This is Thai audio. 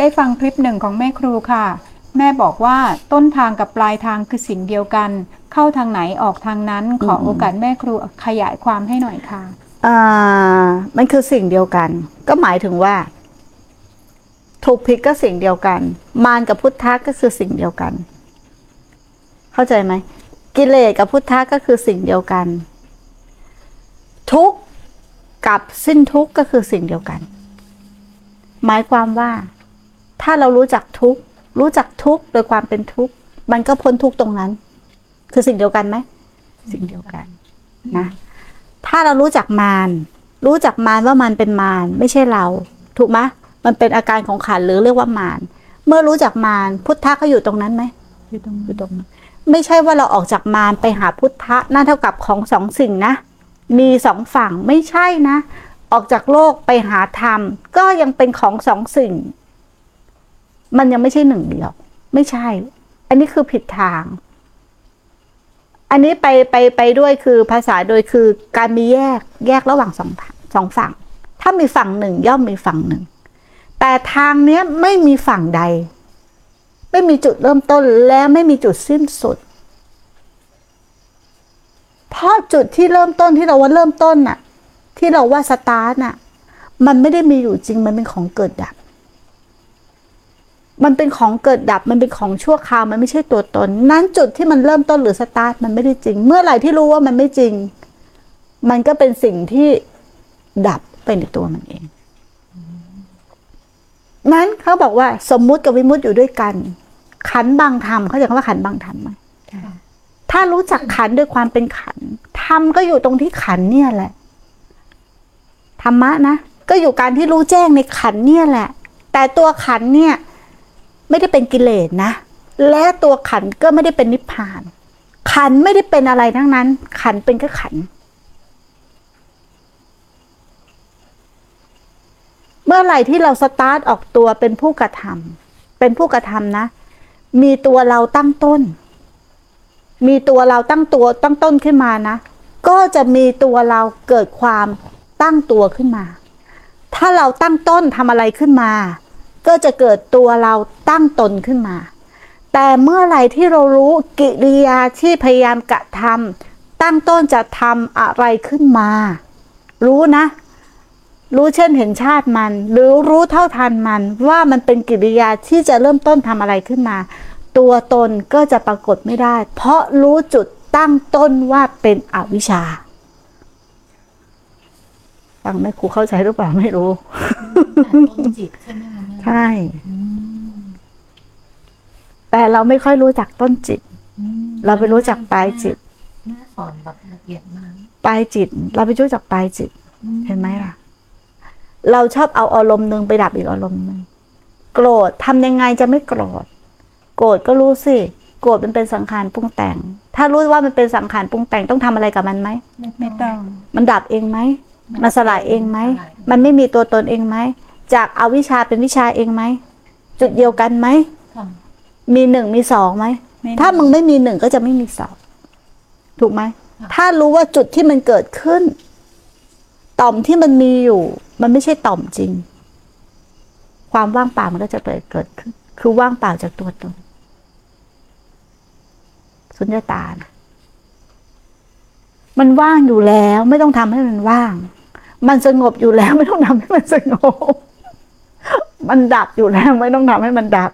ได้ฟังคลิปหนึ่งของแม่ครูค่ะ แม่บอกว่าต้นทางกับปลายทางคือสิ่งเดียวกัน เข้าทางไหนออกทางนั้น ขอโอกาสแม่ครูขยายความให้หน่อยค่ะอ่ามันคือสิ่งเดียวกัน ก็หมายถึงว่า ถูกผิดก็สิ่งเดียวกัน มารกับพุทธะก็คือสิ่งเดียวกัน เข้าใจไหมกิเลสกับพุทธะก็คือสิ่งเดียวกัน ทุกข์กับสิ้นทุกข์ก็คือสิ่งเดียวกัน หมายความว่า ถ้าเรารู้จักทุกข์รู้จักทุกข์โดยความเป็นทุกข์มันก็พ้นทุกข์ตรงนั้น คือสิ่งเดียวกันไหมสิ่งเดียวกันนะ ถ้าเรารู้จักมารรู้จักมารว่ามันเป็นมารไม่ใช่เรา ถูกไหมมันเป็นอาการของขันธ์หรือเรียกว่ามารเมื่อรู้จักมารพุทธะเขาอยู่ตรงนั้นไหมอยู่ตรงอยู่ตรงนั้นไม่ใช่ว่าเราออกจากมารไปหาพุทธะนั่นเท่ากับของสองสิ่งนะ มีสองฝั่งไม่ใช่นะ ออกจากโลกไปหาธรรม ก็ยังเป็นของสองสิ่ง มันยังไม่ใช่หนึ่งเดียว ไม่ใช่ อันนี้คือผิดทาง อันนี้ไปไปไปด้วยคือภาษาโดยคือการมีแยกแยกระหว่างสองสองฝั่ง ถ้ามีฝั่งหนึ่งย่อมมีฝั่งหนึ่ง แต่ทางเนี้ยไม่มีฝั่งใด ไม่มีจุดเริ่มต้นและไม่มีจุดสิ้นสุด เพราะจุดที่เริ่มต้นที่เราว่าเริ่มต้นน่ะ ที่เราว่าสตาร์ทน่ะ มันไม่ได้มีอยู่จริงมันเป็นของเกิดดับ มันเป็นของเกิดดับมันเป็นของชั่วคราวมันไม่ใช่ตัวตน นั้นจุดที่มันเริ่มต้นหรือสตาร์ทมันไม่ได้จริง เมื่อไหร่ที่รู้ว่ามันไม่จริง มันก็เป็นสิ่งที่ดับไปในตัวมันเอง นั้นเขาบอกว่า สมมุติกับวิมุติอยู่ด้วยกัน ขันบางธรรมเขาจะคำว่าขันบางธรรมไหมถ้ารู้จักขันด้วยความเป็นขันธรรมก็อยู่ตรงที่ขันเนี่ยแหละธรรมะนะก็อยู่การที่รู้แจ้งในขันเนี่ยแหละ แต่ตัวขันเนี่ย ไม่ได้เป็นกิเลสนะ และตัวขันก็ไม่ได้เป็นนิพพาน ขันไม่ได้เป็นอะไรทั้งนั้น ขันเป็นแค่ขัน เมื่อไหร่ที่เราสตาร์ทออกตัวเป็นผู้กระทำเป็นผู้กระทำนะ มีตัวเราตั้งต้น มีตัวเราตั้งตัวตั้งต้นขึ้นมานะ ก็จะมีตัวเราเกิดความตั้งตัวขึ้นมา ถ้าเราตั้งต้นทำอะไรขึ้นมา ก็จะเกิดตัวเราตั้งตนขึ้นมา แต่เมื่อไหร่ที่เรารู้กิริยาที่พยายามกระทำตั้งต้นจะทำอะไรขึ้นมา รู้นะ รู้เช่นเห็นชาติมัน หรือรู้เท่าทันมันว่ามันเป็นกิริยาที่จะเริ่มต้นทำอะไรขึ้นมา ตัวตนก็จะปรากฏไม่ได้ เพราะรู้จุดตั้งต้นว่าเป็นอวิชชาฟังแม่ครูเข้าใจหรือเปล่าไม่รู้ต้นจิตใช่ไหมคะ ใช่ แต่เราไม่ค่อยรู้จักต้นจิตอืมเราไปรู้จักปลายจิตแม่สอนแบบละเอียดมากปลายจิต เราไปรู้จักปลายจิตอืเห็นไหมล่ะ เราชอบเอาอารมณ์หนึ่งไปดับอีกอารมณ์หนึ่งโกรธทำยังไงจะไม่โกรธ โกรธก็รู้สิ โกรธมันเป็นสังขารปรุงแต่ง ถ้ารู้ว่ามันเป็นสังขารปรุงแต่งต้องทำอะไรกับมันไหม ไม่ต้อง มันดับเองไหม มันสลายเองไหม มันไม่มีตัวตนเองไหม จากอาวิชชาเป็นวิชาเองไหม จุดเดียวกันไหมค่ะมีหนึ่งมีสองไหมไม่ถ้ามึงไม่มีหนึ่งก็จะไม่มีสองถูกไหม ถ้ารู้ว่าจุดที่มันเกิดขึ้น ต่อมที่มันมีอยู่ มันไม่ใช่ต่อมจริง ความว่างเปล่ามันก็จะเกิดเกิดขึ้น คือว่างเปล่าจากตัวตนสุญญตานะมันว่างอยู่แล้ว ไม่ต้องทำให้มันว่าง มันสงบอยู่แล้ว ไม่ต้องทำให้มันสงบ มันดับอยู่แล้วไม่ต้องทำให้มันดับ